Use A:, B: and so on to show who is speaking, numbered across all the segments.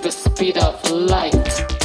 A: the speed of light.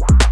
A: Wow.